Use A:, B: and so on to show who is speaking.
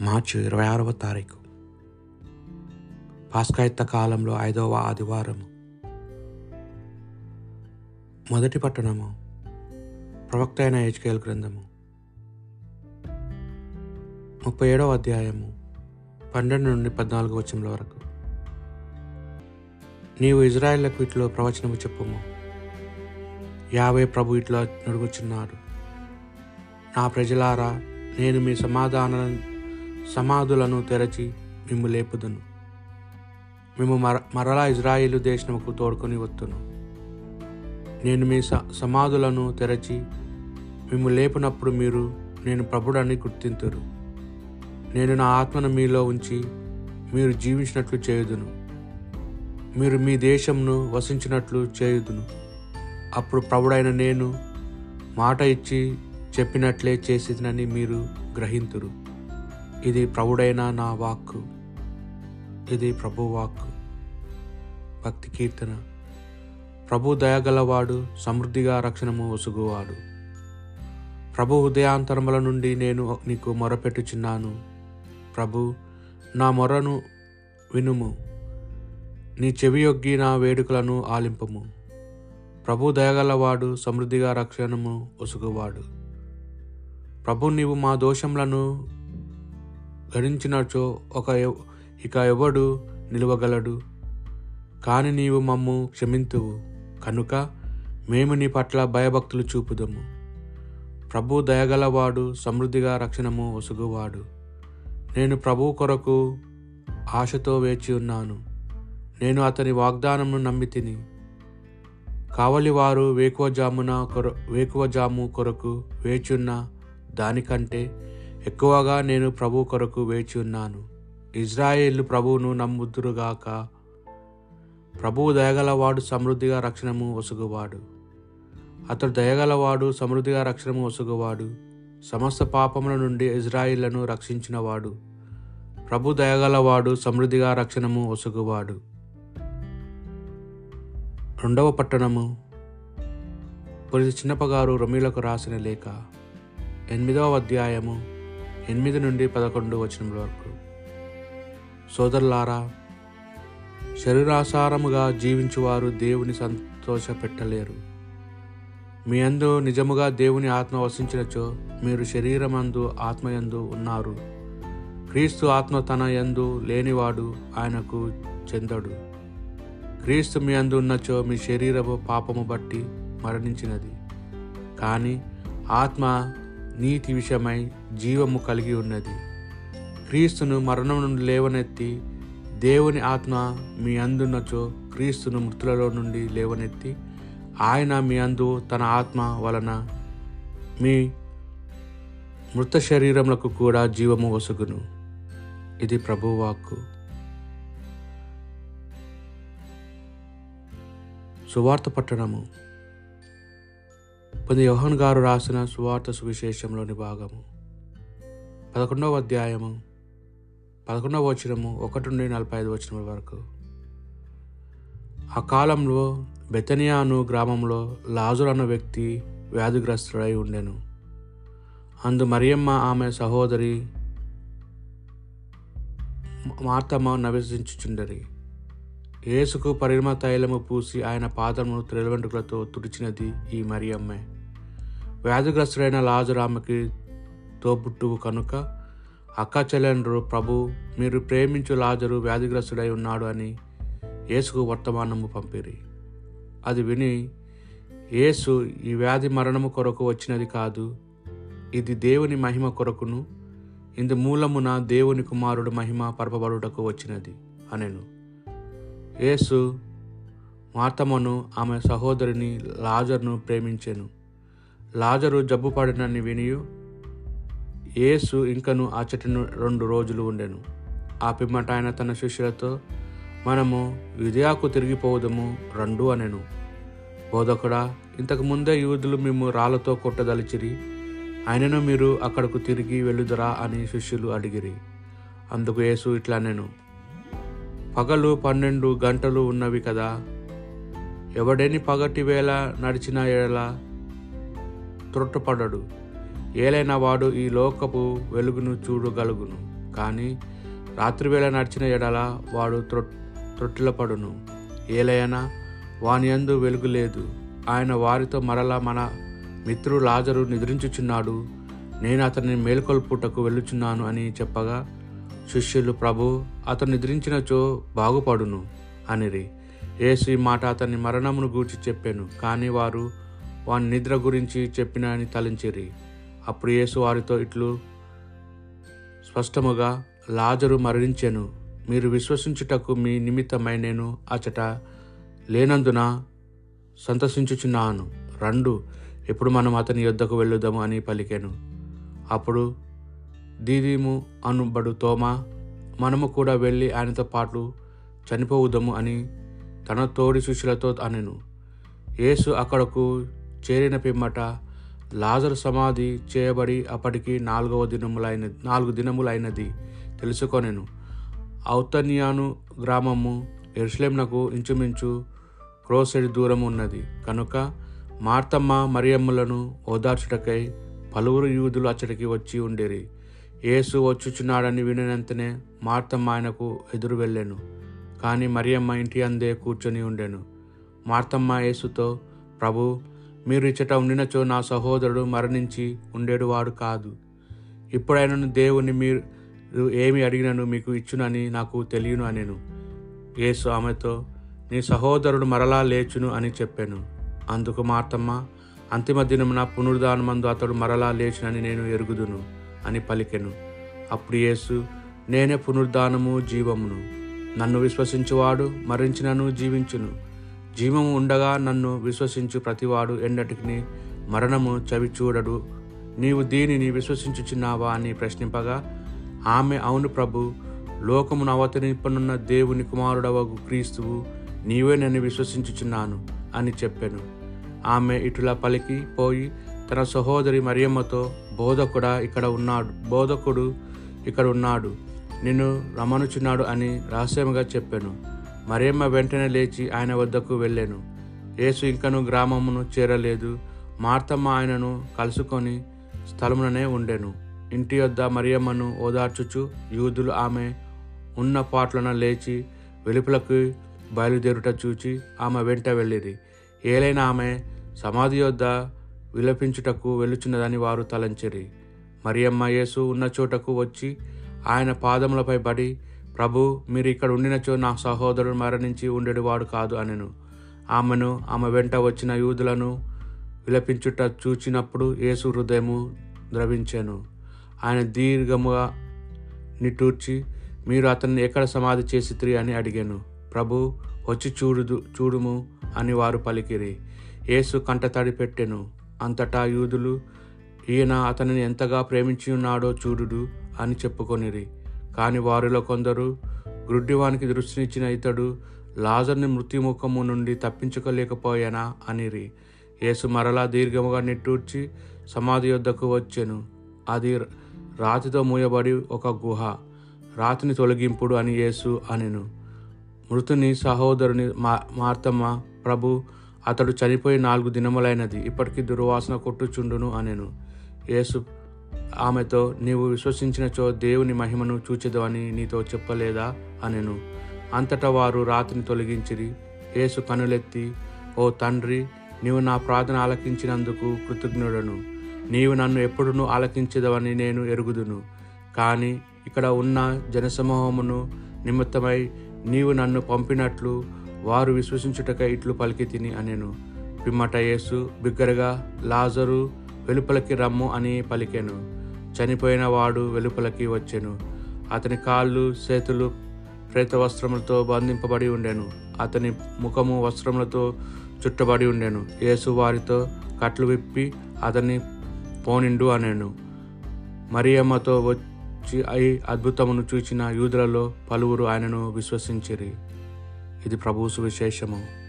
A: మార్చి ఇరవై ఆరవ తారీఖు. పాస్కాయుత్త కాలంలో ఐదవ ఆదివారము. మొదటి పట్టణము ప్రవక్త అయిన హెచ్కేల్ గ్రంథము. ముప్పై ఏడవ అధ్యాయము పన్నెండు నుండి పద్నాలుగు వచనముల వరకు. నీవు ఇజ్రాయెళ్ళకు ఇట్లో ప్రవచనము చెప్పుము. యాభై ప్రభు ఇట్లా నడుగుచున్నాడు. నా ప్రజలారా నేను మీ సమాధానాలను సమాధులను తెరచి మిమ్ము లేపుదును. మేము మర మరలా ఇజ్రాయిలు దేశముకు తోడుకొని వత్తును. నేను మీ స సమాధులను తెరచి మిమ్ము లేపినప్పుడు మీరు నేను ప్రభుడని గుర్తింతురు. నేను నా ఆత్మను మీలో ఉంచి మీరు జీవించినట్లు చేయుదును. మీరు మీ దేశంను వసించినట్లు చేయుదును. అప్పుడు ప్రభుడైన నేను మాట ఇచ్చి చెప్పినట్లే చేసినని మీరు గ్రహింతురు. ఇది ప్రభుడైన నా వాక్కు. ఇది ప్రభు వాక్కు భక్తి కీర్తన. ప్రభు దయగలవాడు సమృద్ధిగా రక్షణము ఒసుగువాడు. ప్రభు హృదయాంతరముల నుండి నేను నీకు మొరపెట్టుచున్నాను. ప్రభు నా మొరను వినుము. నీ చెవియొగ్గి నా వేడుకలను ఆలింపము. ప్రభు దయగలవాడు సమృద్ధిగా రక్షణము ఒసుగువాడు. ప్రభు నీవు మా దోషములను గణించినచో ఒక ఎవ- ఇక ఎవడు నిలవగలడు? కాని నీవు మమ్ము క్షమింతువు. కనుక మేము నీ పట్ల భయభక్తులు చూపుదము. ప్రభు దయగలవాడు సమృద్ధిగా రక్షణము ఒసుగువాడు. నేను ప్రభు కొరకు ఆశతో వేచి ఉన్నాను. నేను అతని వాగ్దానమును నమ్మి తిని. కావలివారు వేకువజామున కొర వేకువజాము కొరకు వేచున్న దానికంటే ఎక్కువగా నేను ప్రభు కొరకు వేచి ఉన్నాను. ఇజ్రాయేల్ ప్రభువును నమ్ముదురుగాక. ప్రభువు దయగలవాడు సమృద్ధిగా రక్షణము ఒసుగువాడు. అతడు దయగలవాడు సమృద్ధిగా రక్షణము ఒసుగువాడు. సమస్త పాపముల నుండి ఇజ్రాయిళ్ళను రక్షించినవాడు. ప్రభు దయగలవాడు సమృద్ధిగా రక్షణము ఒసుగువాడు. రెండవ పట్టణము. పురిటి చిన్నప్పగారు రొమిలకు రాసిన లేఖ. ఎనిమిదవ అధ్యాయము. ఎనిమిది నుండి పదకొండు వచనముల వరకు. సోదరులారా శరీరాసారముగా జీవించువారు దేవుని సంతోష పెట్టలేరు మీ అందు నిజముగా దేవుని ఆత్మ వసించినచో మీరు శరీరమందు ఆత్మయందు ఉన్నారు. క్రీస్తు ఆత్మ తన యందు లేనివాడు ఆయనకు చెందడు. క్రీస్తు మీ అందు ఉన్నచో మీ శరీరము పాపము బట్టి మరణించినది. కానీ ఆత్మ నీతి విషయమై జీవము కలిగి ఉన్నది. క్రీస్తును మరణం నుండి లేవనెత్తి దేవుని ఆత్మ మీ అందున్నచో క్రీస్తును మృతులలో నుండి లేవనెత్తి ఆయన మీ అందు తన ఆత్మ వలన మీ మృత శరీరములకు కూడా జీవము వసుగును. ఇది ప్రభువాక్కు. సువార్త పట్టణము. పొంది యోహన్ గారు రాసిన సువార్త సువిశేషంలోని భాగము. పదకొండవ అధ్యాయము పదకొండవ వచనము ఒకటి నుండి నలభై ఐదు వచనముల వరకు. ఆ కాలంలో బెతనియాను గ్రామంలో లాజుర్ అన్న వ్యక్తి వ్యాధిగ్రస్తుడై ఉండెను. అందు మరియమ్మ ఆమె సహోదరి మార్తమ్మ నవసించుచుండరి యేసుకు పరిమ తైలము పూసి ఆయన పాదమును త్రిలవెంట్రుకలతో తుడిచినది ఈ మరియమ్మే. వ్యాధిగ్రస్తుడైన లాజరు ఆమెకి తోబుట్టువు కనుక అక్క చెల్లెండ్రు ప్రభు మీరు ప్రేమించు లాజరు వ్యాధిగ్రస్తుడై ఉన్నాడు అని యేసుకు వర్తమానము పంపిరి. అది విని యేసు ఈ వ్యాధి మరణము కొరకు వచ్చినది కాదు ఇది దేవుని మహిమ కొరకును ఇందు మూలమున దేవుని కుమారుడు మహిమ పరపబడుటకు వచ్చినది అనెను. యేసు మార్తమను ఆమె సహోదరిని లాజర్ను ప్రేమించెను. లాజరు జబ్బుపడినని వినియు యేసు ఇంకను ఆ చెట్టును రెండు రోజులు ఉండెను. ఆ పిమ్మట ఆయన తన శిష్యులతో మనము యుదయాకు తిరిగిపోవదము రెండు అనెను. బోధకుడా ఇంతకు ముందే యూదులు మేము రాళ్ళతో కొట్టదలిచిరి ఆయనను మీరు అక్కడకు తిరిగి వెళ్ళుదరా అని శిష్యులు అడిగిరి. అందుకు యేసు ఇట్లా నేను పగలు పన్నెండు గంటలు ఉన్నవి కదా ఎవడేని పగటి వేళ నడిచిన ఎడల త్రొట్టుపడడు. ఏలైన వాడు ఈ లోకపు వెలుగును చూడగలుగును. కానీ రాత్రివేళ నడిచిన ఎడల వాడు త్రొ త్రొట్టిలపడును. ఏలైనా వాని యందు వెలుగు లేదు. ఆయన వారితో మరలా మన మిత్రుడు లాజరు నిద్రించుచున్నాడు. నేను అతన్ని మేల్కొల్పుటకు వెళ్ళుచున్నాను అని చెప్పగా శిష్యులు ప్రభు అతను నిద్రించినచో బాగుపడును అనిరి. యేసు ఈ మాట అతని మరణమును గూర్చి చెప్పాను. కానీ వారు వాని నిద్ర గురించి చెప్పిన అని తలంచిరి. అప్పుడు యేసు వారితో ఇట్లు స్పష్టముగా లాజరు మరణించెను. మీరు విశ్వసించుటకు మీ నిమిత్తమై నేను అచట లేనందున సంతసించుచున్నాను రండు ఇప్పుడు మనం అతని యొద్దకు వెళ్ళుదాము అని పలికాను. అప్పుడు దీదీము అనుబడు తోమా మనము కూడా వెళ్ళి ఆయనతో పాటు చనిపోవుదాము అని తన తోడి శిష్యులతో అనెను. యేసు అక్కడకు చేరిన పిమ్మట లాజరు సమాధి చేయబడి అప్పటికి నాలుగవ దినములైన నాలుగు దినములైనది తెలుసుకొనెను. ఔతన్యాను గ్రామము ఎరుసలేంనకు ఇంచుమించు క్రోసెడి దూరం ఉన్నది కనుక మార్తమ్మ మరియమ్మలను ఓదార్చుటకై పలువురు యూదులు అచ్చటికి వచ్చి ఉండేరి. యేసు వచ్చుచున్నాడని వినినంతనే మార్తమ్మ ఆయనకు ఎదురు వెళ్ళాను. కానీ మరియమ్మ ఇంటి అందే కూర్చొని ఉండెను. మార్తమ్మ యేసుతో ప్రభు మీరు ఇచ్చట ఉండినచో నా సహోదరుడు మరణించి ఉండేడువాడు కాదు. ఇప్పుడైనను దేవుని మీరు ఏమి అడిగినను మీకు ఇచ్చునని నాకు తెలియను అనెను. యేసు ఆమెతో నీ సహోదరుడు మరలా లేచును అని చెప్పాను. అందుకు మార్తమ్మ అంతిమ దినమున పునరుద్ధానమందు అతడు మరలా లేచునని నేను ఎరుగుదును అని పలికెను. అప్పుడు యేసు నేనే పునరుద్ధానము జీవమును. నన్ను విశ్వసించువాడు మరించినను జీవించును. జీవము ఉండగా నన్ను విశ్వసించు ప్రతివాడు ఎన్నటికి మరణము చవి చూడడు నీవు దీనిని విశ్వసించుచున్నావా అని ప్రశ్నింపగా ఆమె అవును ప్రభు లోకమును అవతరింపనున్న దేవుని కుమారుడవగు క్రీస్తువు నీవే నన్ను విశ్వసించుచున్నాను అని చెప్పాను. ఆమె ఇటులా పలికి పోయి తన సహోదరి మరియమ్మతో బోధకుడా ఇక్కడ ఉన్నాడు బోధకుడు ఇక్కడ ఉన్నాడు నిన్ను రమనుచున్నాడు అని రహస్యంగా చెప్పాను. మరియమ్మ వెంటనే లేచి ఆయన వద్దకు వెళ్ళాను. యేసు ఇంకను గ్రామమును చేరలేదు. మార్తమ్మ ఆయనను కలుసుకొని స్థలముననే ఉండెను. ఇంటి వద్ద మరియమ్మను ఓదార్చుచు యూదులు ఆమె ఉన్న పాట్లన లేచి వెలుపులకు బయలుదేరుట చూచి ఆమె వెంట వెళ్ళిరి. ఏలైనా ఆమె సమాధి యొద్ద విలపించుటకు వెళ్ళుచున్నదని వారు తలంచిరి. మరియమ్మ యేసు ఉన్న చోటకు వచ్చి ఆయన పాదములపై పడి ప్రభు మీరు ఇక్కడ ఉండినచో నా సహోదరుడు మరణించి ఉండేవాడు కాదు అనెను. ఆమెను ఆమె వెంట వచ్చిన యూదులను విలపించుట చూచినప్పుడు యేసు హృదయము ద్రవించాను. ఆయన దీర్ఘముగా నిట్టూర్చి మీరు అతన్ని ఎక్కడ సమాధి చేసిత్రి? అని అడిగాను. ప్రభు వచ్చి చూడుదు చూడుము అని వారు పలికిరి. యేసు కంటతడి పెట్టెను. అంతటా యూదులు ఈయన అతనిని ఎంతగా ప్రేమించి ఉన్నాడో చూడుడు అని చెప్పుకొనిరి. కాని వారిలో కొందరు గ్రుడ్డివానికి దృష్టినిచ్చిన ఇతడు లాజర్ని మృత్యుముఖము నుండి తప్పించుకోలేకపోయానా అనిరి. యేసు మరలా దీర్ఘముగా నిట్టూర్చి సమాధి యొద్దకు వచ్చెను. అది రాతితో మూయబడి ఒక గుహ. రాతిని తొలగింపుడు అని యేసు అనెను. మృతుని సహోదరుని మా మార్తమ్మ ప్రభు అతడు చనిపోయి నాలుగు దినములైనది. ఇప్పటికీ దుర్వాసన కొట్టుచుండును అనెను. యేసు ఆమెతో నీవు విశ్వసించినచో దేవుని మహిమను చూచెదవని నీతో చెప్పలేదా? అనెను. అంతటా వారు రాతిని తొలగించిరి. యేసు కనులెత్తి ఓ తండ్రి నీవు నా ప్రార్థన ఆలకించినందుకు కృతజ్ఞుడను. నీవు నన్ను ఎప్పుడునూ ఆలకించదవని నేను ఎరుగుదును. కానీ ఇక్కడ ఉన్న జనసమూహమును నిమిత్తమై నీవు నన్ను పంపినట్లు వారు విశ్వసించుటక ఇట్లు పలికి తిని అనెను. పిమ్మట యేసు బిగ్గరగా లాజరు వెలుపలకి రమ్ము అని పలికెను. చనిపోయిన వాడు వెలుపలకి వచ్చెను. అతని కాళ్ళు చేతులు ప్రేత వస్త్రములతో బంధింపబడి ఉండెను. అతని ముఖము వస్త్రములతో చుట్టబడి ఉండెను. యేసు వారితో కట్లు విప్పి అతన్ని పోనిండు అనెను. మరియమ్మతో వచ్చి అయి అద్భుతమును చూచిన యూదులలో పలువురు ఆయనను విశ్వసించిరి. ఇది ప్రభువు సువిశేషము.